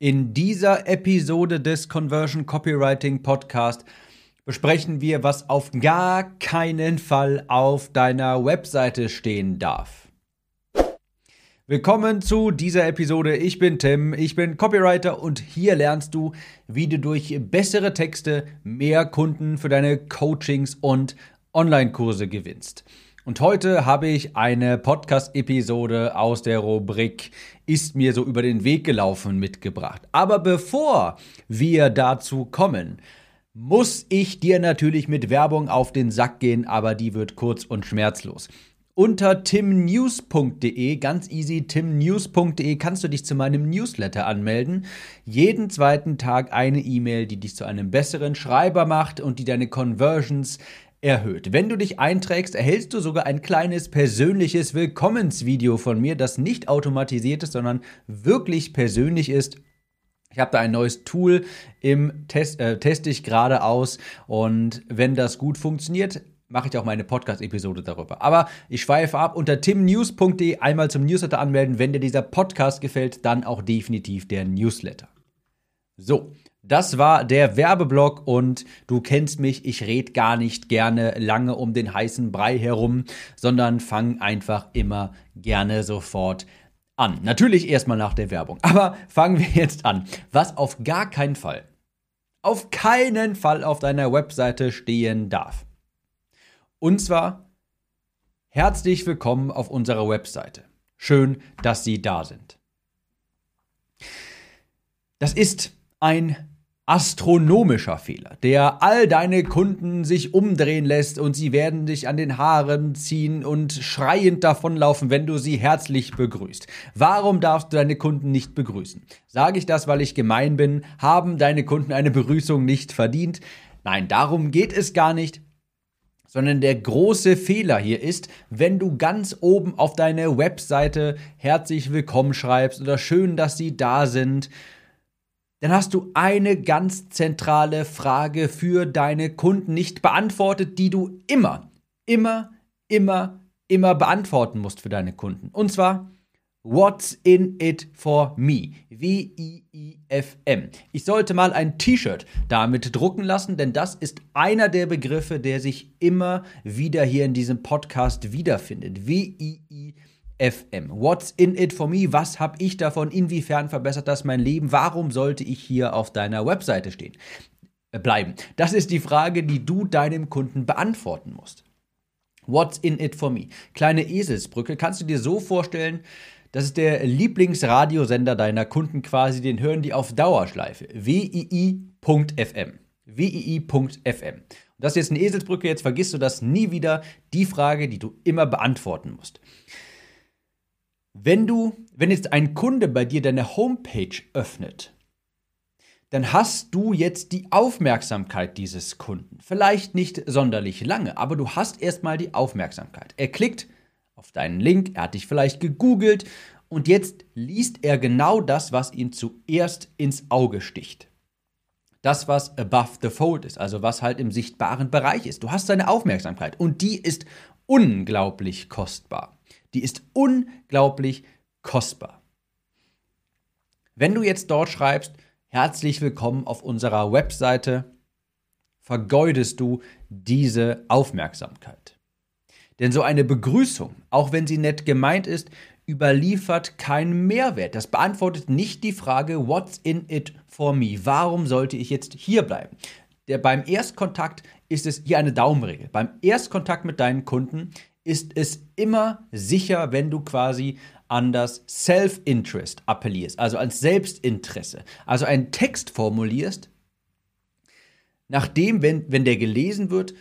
In dieser Episode des Conversion Copywriting Podcast besprechen wir, was auf gar keinen Fall auf deiner Webseite stehen darf. Willkommen zu dieser Episode. Ich bin Tim, ich bin Copywriter und hier lernst du, wie du durch bessere Texte mehr Kunden für deine Coachings und Online-Kurse gewinnst. Und heute habe ich eine Podcast-Episode aus der Rubrik Ist mir so über den Weg gelaufen mitgebracht. Aber bevor wir dazu kommen, muss ich dir natürlich mit Werbung auf den Sack gehen, aber die wird kurz und schmerzlos. Unter timnews.de, ganz easy, timnews.de kannst du dich zu meinem Newsletter anmelden. Jeden zweiten Tag eine E-Mail, die dich zu einem besseren Schreiber macht und die deine Conversions erhöht. Wenn du dich einträgst, erhältst du sogar ein kleines persönliches Willkommensvideo von mir, das nicht automatisiert ist, sondern wirklich persönlich ist. Ich habe da ein neues Tool im Test, äh, teste ich gerade aus und wenn das gut funktioniert, mache ich auch meine Podcast-Episode darüber. Aber ich schweife ab unter timnews.de einmal zum Newsletter anmelden. Wenn dir dieser Podcast gefällt, dann auch definitiv der Newsletter. So, das war der Werbeblock und du kennst mich, ich rede gar nicht gerne lange um den heißen Brei herum, sondern fang einfach immer gerne sofort an. Natürlich erstmal nach der Werbung, aber fangen wir jetzt an. Was auf gar keinen Fall, auf keinen Fall auf deiner Webseite stehen darf. Und zwar herzlich willkommen auf unserer Webseite. Schön, dass Sie da sind. Das ist ein astronomischer Fehler, der all deine Kunden sich umdrehen lässt und sie werden dich an den Haaren ziehen und schreiend davonlaufen, wenn du sie herzlich begrüßt. Warum darfst du deine Kunden nicht begrüßen? Sage ich das, weil ich gemein bin? Haben deine Kunden eine Begrüßung nicht verdient? Nein, darum geht es gar nicht sondern der große Fehler hier ist, wenn du ganz oben auf deine Webseite herzlich willkommen schreibst oder schön, dass sie da sind dann hast du eine ganz zentrale Frage für deine Kunden nicht beantwortet, die du immer, immer, immer, immer beantworten musst für deine Kunden. Und zwar, What's in it for me? W-I-I-F-M. Ich sollte mal ein T-Shirt damit drucken lassen, denn das ist einer der Begriffe, der sich immer wieder hier in diesem Podcast wiederfindet. W-I-I-F-M. FM. What's in it for me? Was habe ich davon? Inwiefern verbessert das mein Leben? Warum sollte ich hier auf deiner Webseite stehen? Äh, bleiben. Das ist die Frage, die du deinem Kunden beantworten musst. What's in it for me? Kleine Eselsbrücke kannst du dir so vorstellen, das ist der Lieblingsradiosender deiner Kunden quasi, den hören die auf Dauerschleife. wii.fm. wii.fm. Das ist jetzt eine Eselsbrücke, jetzt vergisst du das nie wieder. Die Frage, die du immer beantworten musst. Wenn du, wenn jetzt ein Kunde bei dir deine Homepage öffnet, dann hast du jetzt die Aufmerksamkeit dieses Kunden. Vielleicht nicht sonderlich lange, aber du hast erstmal die Aufmerksamkeit. Er klickt auf deinen Link, er hat dich vielleicht gegoogelt und jetzt liest er genau das, was ihm zuerst ins Auge sticht. Das, was above the fold ist, also was halt im sichtbaren Bereich ist. Du hast seine Aufmerksamkeit und die ist unglaublich kostbar die ist unglaublich kostbar. Wenn du jetzt dort schreibst, herzlich willkommen auf unserer Webseite, vergeudest du diese Aufmerksamkeit. Denn so eine Begrüßung, auch wenn sie nett gemeint ist, überliefert keinen Mehrwert. Das beantwortet nicht die Frage, what's in it for me? Warum sollte ich jetzt hier bleiben? Der, beim Erstkontakt ist es hier eine Daumenregel. Beim Erstkontakt mit deinen Kunden ist es immer sicher, wenn du quasi an das Self-Interest appellierst, also ans Selbstinteresse. Also einen Text formulierst, nachdem, wenn, wenn der gelesen wird,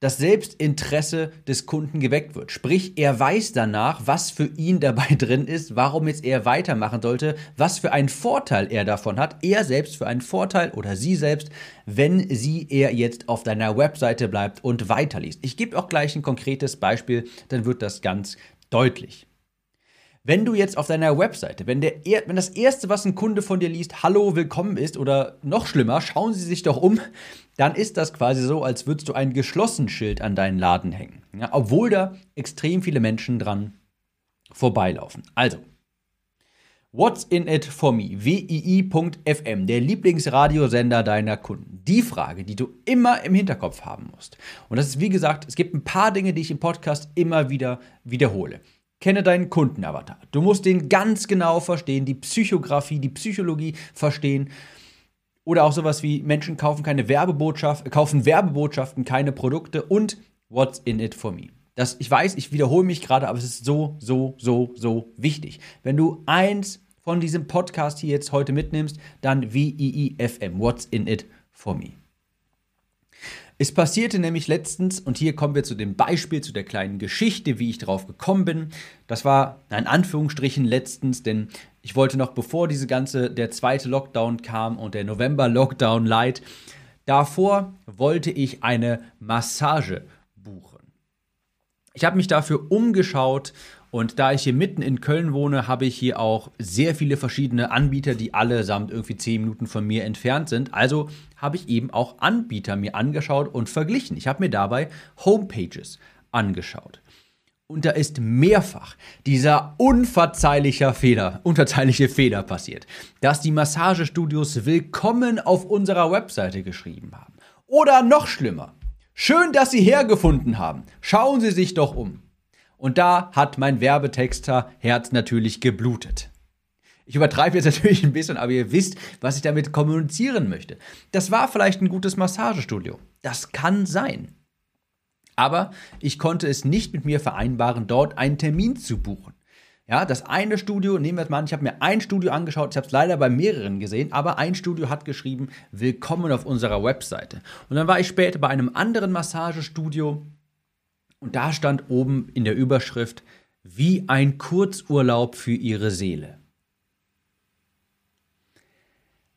das Selbstinteresse des Kunden geweckt wird. Sprich, er weiß danach, was für ihn dabei drin ist, warum jetzt er weitermachen sollte, was für einen Vorteil er davon hat, er selbst für einen Vorteil oder sie selbst, wenn sie er jetzt auf deiner Webseite bleibt und weiterliest. Ich gebe auch gleich ein konkretes Beispiel, dann wird das ganz deutlich. Wenn du jetzt auf deiner Webseite, wenn, der, wenn das erste, was ein Kunde von dir liest, Hallo, willkommen ist oder noch schlimmer, schauen Sie sich doch um, dann ist das quasi so, als würdest du ein geschlossen Schild an deinen Laden hängen. Ja, obwohl da extrem viele Menschen dran vorbeilaufen. Also, What's in it for me? WII.fm, der Lieblingsradiosender deiner Kunden. Die Frage, die du immer im Hinterkopf haben musst. Und das ist, wie gesagt, es gibt ein paar Dinge, die ich im Podcast immer wieder wiederhole. Kenne deinen Kundenavatar. Du musst den ganz genau verstehen, die Psychografie, die Psychologie verstehen. Oder auch sowas wie Menschen kaufen keine Werbebotschaft, kaufen Werbebotschaften, keine Produkte und What's in it for me? Das, ich weiß, ich wiederhole mich gerade, aber es ist so, so, so, so wichtig. Wenn du eins von diesem Podcast hier jetzt heute mitnimmst, dann WIIFM, What's in it for me? Es passierte nämlich letztens, und hier kommen wir zu dem Beispiel, zu der kleinen Geschichte, wie ich darauf gekommen bin. Das war in Anführungsstrichen letztens, denn ich wollte noch, bevor diese ganze, der zweite Lockdown kam und der November-Lockdown light, davor wollte ich eine Massage buchen. Ich habe mich dafür umgeschaut und da ich hier mitten in Köln wohne, habe ich hier auch sehr viele verschiedene Anbieter, die allesamt irgendwie 10 Minuten von mir entfernt sind. Also habe ich eben auch Anbieter mir angeschaut und verglichen. Ich habe mir dabei Homepages angeschaut. Und da ist mehrfach dieser unverzeihliche Fehler, unverzeihliche Fehler passiert, dass die Massagestudios willkommen auf unserer Webseite geschrieben haben. Oder noch schlimmer, Schön, dass Sie hergefunden haben. Schauen Sie sich doch um. Und da hat mein Werbetexter Herz natürlich geblutet. Ich übertreibe jetzt natürlich ein bisschen, aber ihr wisst, was ich damit kommunizieren möchte. Das war vielleicht ein gutes Massagestudio. Das kann sein. Aber ich konnte es nicht mit mir vereinbaren, dort einen Termin zu buchen. Ja, das eine Studio, nehmen wir jetzt mal an, ich habe mir ein Studio angeschaut, ich habe es leider bei mehreren gesehen, aber ein Studio hat geschrieben, willkommen auf unserer Webseite. Und dann war ich später bei einem anderen Massagestudio und da stand oben in der Überschrift, wie ein Kurzurlaub für ihre Seele.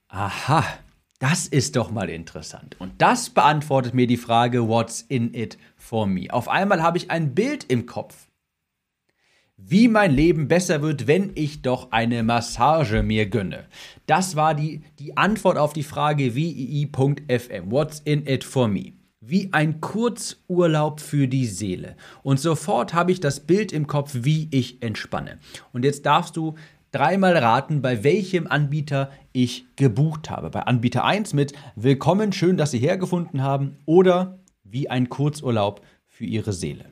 Aha, das ist doch mal interessant. Und das beantwortet mir die Frage, what's in it for me? Auf einmal habe ich ein Bild im Kopf wie mein Leben besser wird, wenn ich doch eine Massage mir gönne. Das war die, die Antwort auf die Frage wii.fm. What's in it for me? Wie ein Kurzurlaub für die Seele. Und sofort habe ich das Bild im Kopf, wie ich entspanne. Und jetzt darfst du dreimal raten, bei welchem Anbieter ich gebucht habe. Bei Anbieter 1 mit Willkommen, schön, dass Sie hergefunden haben oder wie ein Kurzurlaub für Ihre Seele.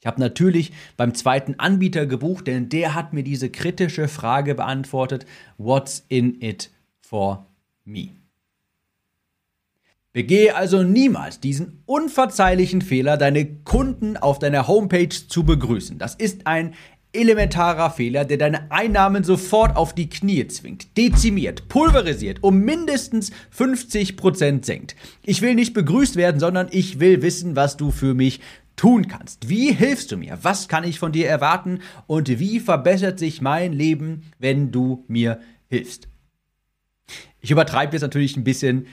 Ich habe natürlich beim zweiten Anbieter gebucht, denn der hat mir diese kritische Frage beantwortet, What's in it for me? Begehe also niemals diesen unverzeihlichen Fehler, deine Kunden auf deiner Homepage zu begrüßen. Das ist ein elementarer Fehler, der deine Einnahmen sofort auf die Knie zwingt, dezimiert, pulverisiert, um mindestens 50% senkt. Ich will nicht begrüßt werden, sondern ich will wissen, was du für mich tun kannst. Wie hilfst du mir? Was kann ich von dir erwarten? Und wie verbessert sich mein Leben, wenn du mir hilfst? Ich übertreibe jetzt natürlich ein bisschen,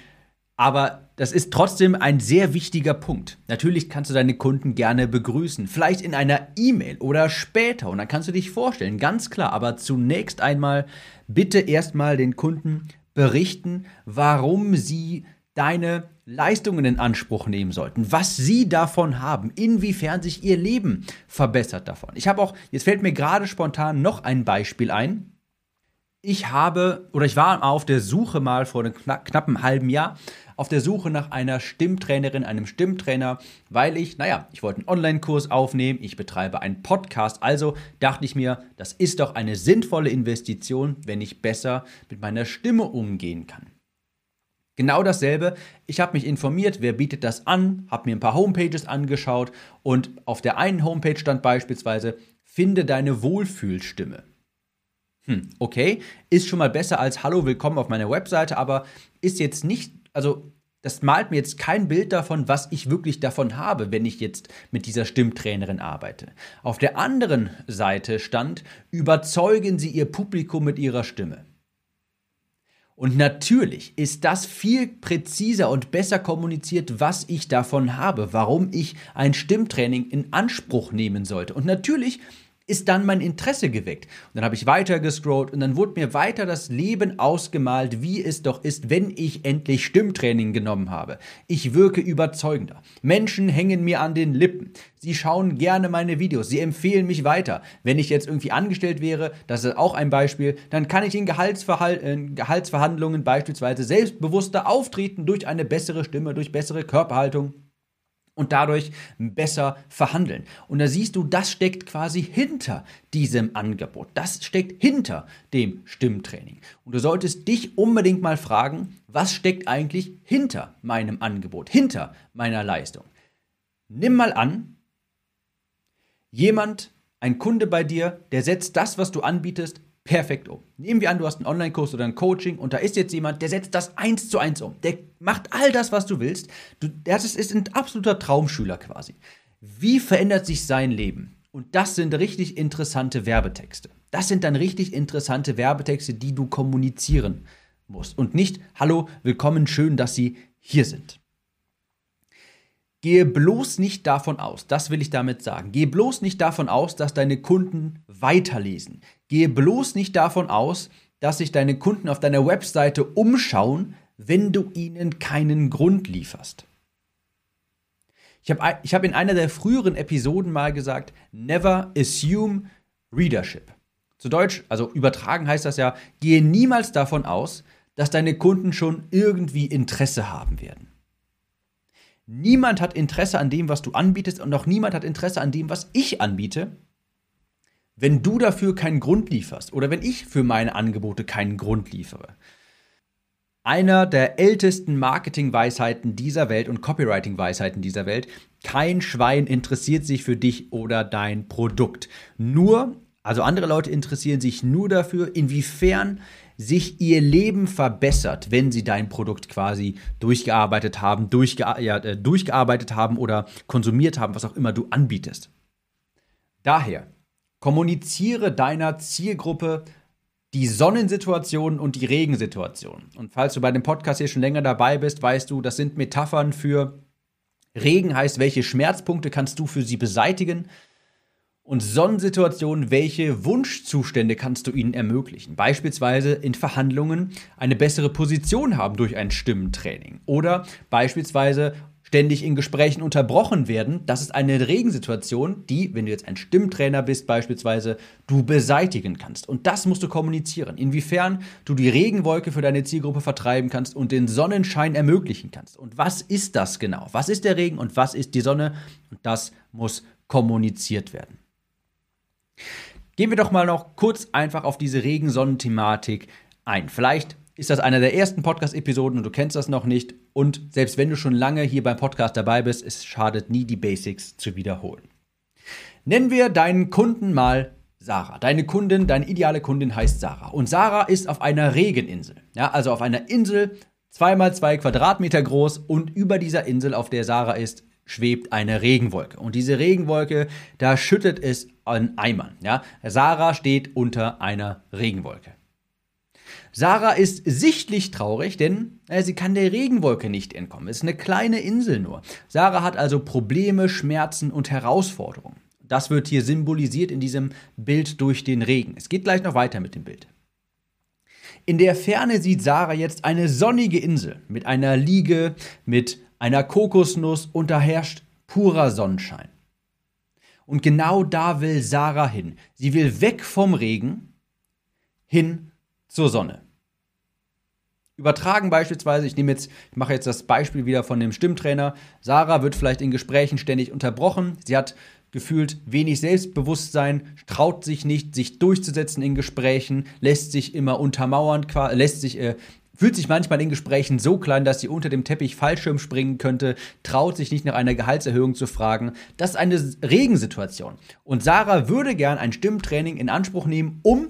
aber das ist trotzdem ein sehr wichtiger Punkt. Natürlich kannst du deine Kunden gerne begrüßen, vielleicht in einer E-Mail oder später und dann kannst du dich vorstellen, ganz klar, aber zunächst einmal bitte erstmal den Kunden berichten, warum sie deine Leistungen in Anspruch nehmen sollten, was sie davon haben, inwiefern sich ihr Leben verbessert davon. Ich habe auch, jetzt fällt mir gerade spontan noch ein Beispiel ein. Ich habe oder ich war auf der Suche mal vor einem knapp, knappen halben Jahr auf der Suche nach einer Stimmtrainerin, einem Stimmtrainer, weil ich, naja, ich wollte einen Online-Kurs aufnehmen, ich betreibe einen Podcast, also dachte ich mir, das ist doch eine sinnvolle Investition, wenn ich besser mit meiner Stimme umgehen kann. Genau dasselbe. Ich habe mich informiert, wer bietet das an, habe mir ein paar Homepages angeschaut und auf der einen Homepage stand beispielsweise, finde deine Wohlfühlstimme. Hm, okay, ist schon mal besser als Hallo, willkommen auf meiner Webseite, aber ist jetzt nicht, also das malt mir jetzt kein Bild davon, was ich wirklich davon habe, wenn ich jetzt mit dieser Stimmtrainerin arbeite. Auf der anderen Seite stand, überzeugen Sie Ihr Publikum mit Ihrer Stimme. Und natürlich ist das viel präziser und besser kommuniziert, was ich davon habe, warum ich ein Stimmtraining in Anspruch nehmen sollte. Und natürlich ist dann mein Interesse geweckt. Und dann habe ich weiter gescrollt und dann wurde mir weiter das Leben ausgemalt, wie es doch ist, wenn ich endlich Stimmtraining genommen habe. Ich wirke überzeugender. Menschen hängen mir an den Lippen. Sie schauen gerne meine Videos. Sie empfehlen mich weiter. Wenn ich jetzt irgendwie angestellt wäre, das ist auch ein Beispiel, dann kann ich in Gehaltsverhal äh, Gehaltsverhandlungen beispielsweise selbstbewusster auftreten durch eine bessere Stimme, durch bessere Körperhaltung und dadurch besser verhandeln. Und da siehst du, das steckt quasi hinter diesem Angebot. Das steckt hinter dem Stimmtraining. Und du solltest dich unbedingt mal fragen, was steckt eigentlich hinter meinem Angebot, hinter meiner Leistung. Nimm mal an, jemand, ein Kunde bei dir, der setzt das, was du anbietest, perfekt um. Nehmen wir an, du hast einen Online-Kurs oder ein Coaching und da ist jetzt jemand, der setzt das eins zu eins um. Der macht all das, was du willst. Du, das ist ein absoluter Traumschüler quasi. Wie verändert sich sein Leben? Und das sind richtig interessante Werbetexte. Das sind dann richtig interessante Werbetexte, die du kommunizieren musst. Und nicht, hallo, willkommen, schön, dass Sie hier sind. Gehe bloß nicht davon aus, das will ich damit sagen, gehe bloß nicht davon aus, dass deine Kunden weiterlesen. Gehe bloß nicht davon aus, dass sich deine Kunden auf deiner Webseite umschauen, wenn du ihnen keinen Grund lieferst. Ich habe ich hab in einer der früheren Episoden mal gesagt, never assume readership. Zu Deutsch, also übertragen heißt das ja, gehe niemals davon aus, dass deine Kunden schon irgendwie Interesse haben werden. Niemand hat Interesse an dem, was du anbietest und auch niemand hat Interesse an dem, was ich anbiete, wenn du dafür keinen Grund lieferst oder wenn ich für meine Angebote keinen Grund liefere. Einer der ältesten Marketing-Weisheiten dieser Welt und Copywriting-Weisheiten dieser Welt. Kein Schwein interessiert sich für dich oder dein Produkt. Nur, also andere Leute interessieren sich nur dafür, inwiefern sich ihr Leben verbessert, wenn sie dein Produkt quasi durchgearbeitet haben, durchge ja, äh, durchgearbeitet haben oder konsumiert haben, was auch immer du anbietest. Daher kommuniziere deiner Zielgruppe die Sonnensituation und die Regensituation. Und falls du bei dem Podcast hier schon länger dabei bist, weißt du, das sind Metaphern für Regen heißt, welche Schmerzpunkte kannst du für sie beseitigen? Und Sonnensituationen, welche Wunschzustände kannst du ihnen ermöglichen? Beispielsweise in Verhandlungen eine bessere Position haben durch ein Stimmentraining. Oder beispielsweise ständig in Gesprächen unterbrochen werden. Das ist eine Regensituation, die, wenn du jetzt ein Stimmtrainer bist beispielsweise, du beseitigen kannst. Und das musst du kommunizieren. Inwiefern du die Regenwolke für deine Zielgruppe vertreiben kannst und den Sonnenschein ermöglichen kannst. Und was ist das genau? Was ist der Regen und was ist die Sonne? Und das muss kommuniziert werden. Gehen wir doch mal noch kurz einfach auf diese Regensonnenthematik ein. Vielleicht ist das einer der ersten Podcast-Episoden und du kennst das noch nicht. Und selbst wenn du schon lange hier beim Podcast dabei bist, es schadet nie, die Basics zu wiederholen. Nennen wir deinen Kunden mal Sarah. Deine Kundin, deine ideale Kundin heißt Sarah. Und Sarah ist auf einer Regeninsel. Ja, also auf einer Insel, zweimal zwei Quadratmeter groß und über dieser Insel, auf der Sarah ist, schwebt eine Regenwolke. Und diese Regenwolke, da schüttet es an Eimern. Ja? Sarah steht unter einer Regenwolke. Sarah ist sichtlich traurig, denn äh, sie kann der Regenwolke nicht entkommen. Es ist eine kleine Insel nur. Sarah hat also Probleme, Schmerzen und Herausforderungen. Das wird hier symbolisiert in diesem Bild durch den Regen. Es geht gleich noch weiter mit dem Bild. In der Ferne sieht Sarah jetzt eine sonnige Insel mit einer Liege, mit einer Kokosnuss und da herrscht purer Sonnenschein. Und genau da will Sarah hin. Sie will weg vom Regen hin zur Sonne. Übertragen beispielsweise, ich nehme jetzt, ich mache jetzt das Beispiel wieder von dem Stimmtrainer. Sarah wird vielleicht in Gesprächen ständig unterbrochen. Sie hat gefühlt wenig Selbstbewusstsein, traut sich nicht, sich durchzusetzen in Gesprächen, lässt sich immer untermauern, lässt sich äh, fühlt sich manchmal in Gesprächen so klein, dass sie unter dem Teppich Fallschirm springen könnte, traut sich nicht nach einer Gehaltserhöhung zu fragen. Das ist eine Regensituation. Und Sarah würde gern ein Stimmtraining in Anspruch nehmen, um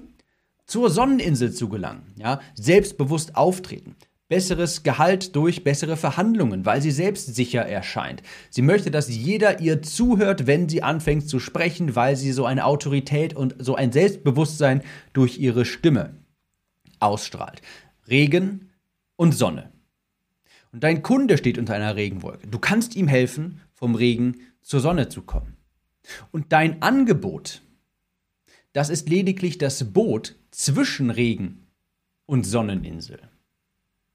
zur Sonneninsel zu gelangen. Ja? Selbstbewusst auftreten. Besseres Gehalt durch bessere Verhandlungen, weil sie selbstsicher erscheint. Sie möchte, dass jeder ihr zuhört, wenn sie anfängt zu sprechen, weil sie so eine Autorität und so ein Selbstbewusstsein durch ihre Stimme ausstrahlt. Regen und Sonne. Und dein Kunde steht unter einer Regenwolke. Du kannst ihm helfen, vom Regen zur Sonne zu kommen. Und dein Angebot das ist lediglich das Boot zwischen Regen und Sonneninsel.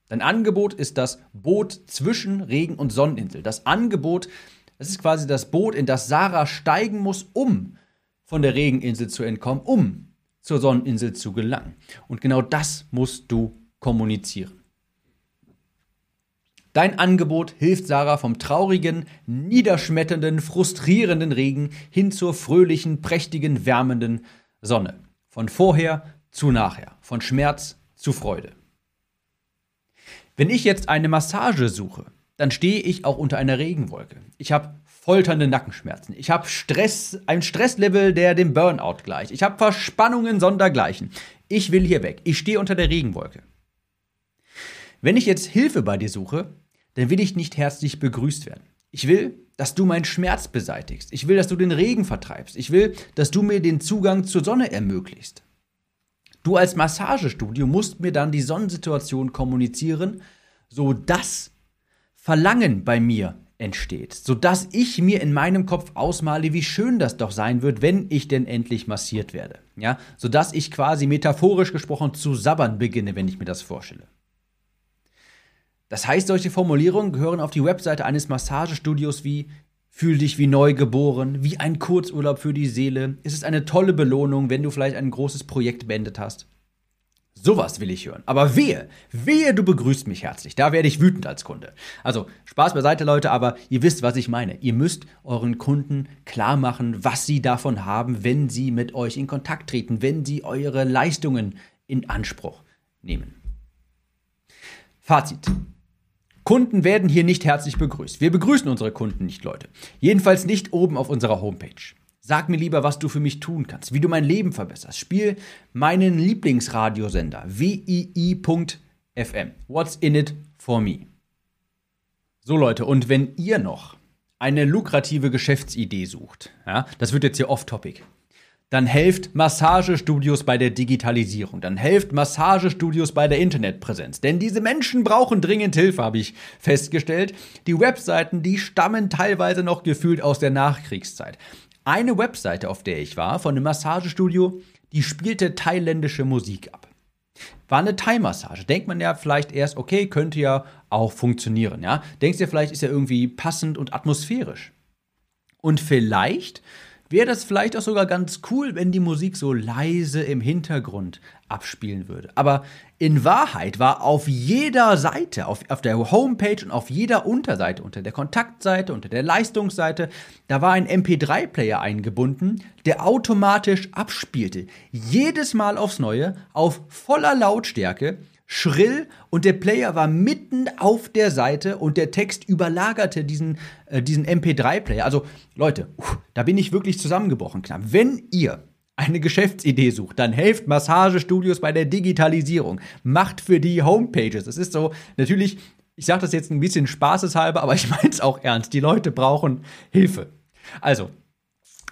Dein Angebot ist das Boot zwischen Regen und Sonneninsel. Das Angebot, das ist quasi das Boot, in das Sarah steigen muss, um von der Regeninsel zu entkommen, um zur Sonneninsel zu gelangen. Und genau das musst du kommunizieren. Dein Angebot hilft Sarah vom traurigen, niederschmetternden, frustrierenden Regen hin zur fröhlichen, prächtigen, wärmenden Sonne. Von vorher zu nachher, von Schmerz zu Freude. Wenn ich jetzt eine Massage suche, dann stehe ich auch unter einer Regenwolke. Ich habe folternde Nackenschmerzen. Ich habe Stress, ein Stresslevel, der dem Burnout gleicht. Ich habe Verspannungen sondergleichen. Ich will hier weg. Ich stehe unter der Regenwolke. Wenn ich jetzt Hilfe bei dir suche, dann will ich nicht herzlich begrüßt werden. Ich will, dass du meinen Schmerz beseitigst. Ich will, dass du den Regen vertreibst. Ich will, dass du mir den Zugang zur Sonne ermöglicht. Du als Massagestudio musst mir dann die Sonnensituation kommunizieren, sodass Verlangen bei mir entsteht, sodass ich mir in meinem Kopf ausmale, wie schön das doch sein wird, wenn ich denn endlich massiert werde. Ja, sodass ich quasi metaphorisch gesprochen zu sabbern beginne, wenn ich mir das vorstelle. Das heißt, solche Formulierungen gehören auf die Webseite eines Massagestudios wie Fühl dich wie neu geboren, wie ein Kurzurlaub für die Seele. Es ist eine tolle Belohnung, wenn du vielleicht ein großes Projekt beendet hast. Sowas will ich hören. Aber wehe, wehe, du begrüßt mich herzlich. Da werde ich wütend als Kunde. Also, Spaß beiseite, Leute, aber ihr wisst, was ich meine. Ihr müsst euren Kunden klar machen, was sie davon haben, wenn sie mit euch in Kontakt treten, wenn sie eure Leistungen in Anspruch nehmen. Fazit. Kunden werden hier nicht herzlich begrüßt. Wir begrüßen unsere Kunden nicht, Leute. Jedenfalls nicht oben auf unserer Homepage. Sag mir lieber, was du für mich tun kannst, wie du mein Leben verbesserst. Spiel meinen Lieblingsradiosender wii.fm. What's in it for me? So Leute, und wenn ihr noch eine lukrative Geschäftsidee sucht, ja, das wird jetzt hier off-topic dann helft Massagestudios bei der Digitalisierung, dann helft Massagestudios bei der Internetpräsenz. Denn diese Menschen brauchen dringend Hilfe, habe ich festgestellt. Die Webseiten, die stammen teilweise noch gefühlt aus der Nachkriegszeit. Eine Webseite, auf der ich war, von einem Massagestudio, die spielte thailändische Musik ab. War eine Thai-Massage. Denkt man ja vielleicht erst, okay, könnte ja auch funktionieren, ja. Denkst du vielleicht ist ja irgendwie passend und atmosphärisch. Und vielleicht wäre das vielleicht auch sogar ganz cool, wenn die Musik so leise im Hintergrund abspielen würde. Aber in Wahrheit war auf jeder Seite, auf, auf der Homepage und auf jeder Unterseite, unter der Kontaktseite, unter der Leistungsseite, da war ein MP3-Player eingebunden, der automatisch abspielte. Jedes Mal aufs Neue, auf voller Lautstärke schrill und der Player war mitten auf der Seite und der Text überlagerte diesen, äh, diesen MP3-Player. Also Leute, uff, da bin ich wirklich zusammengebrochen knapp. Wenn ihr eine Geschäftsidee sucht, dann helft Massagestudios bei der Digitalisierung. Macht für die Homepages. Es ist so, natürlich, ich sage das jetzt ein bisschen spaßeshalber, aber ich meine es auch ernst. Die Leute brauchen Hilfe. Also,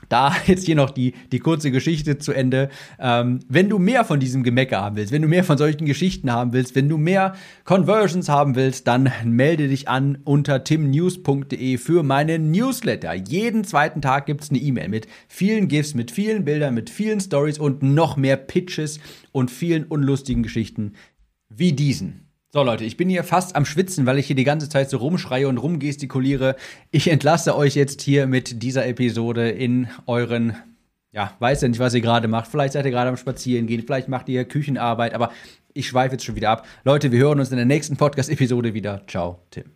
da jetzt hier noch die, die kurze Geschichte zu Ende. Ähm, wenn du mehr von diesem Gemecker haben willst, wenn du mehr von solchen Geschichten haben willst, wenn du mehr Conversions haben willst, dann melde dich an unter timnews.de für meinen Newsletter. Jeden zweiten Tag gibt es eine E-Mail mit vielen GIFs, mit vielen Bildern, mit vielen Stories und noch mehr Pitches und vielen unlustigen Geschichten wie diesen. So Leute, ich bin hier fast am Schwitzen, weil ich hier die ganze Zeit so rumschreie und rumgestikuliere. Ich entlasse euch jetzt hier mit dieser Episode in euren, ja, weiß ja nicht, was ihr gerade macht. Vielleicht seid ihr gerade am Spazieren gehen, vielleicht macht ihr Küchenarbeit, aber ich schweife jetzt schon wieder ab. Leute, wir hören uns in der nächsten Podcast-Episode wieder. Ciao, Tim.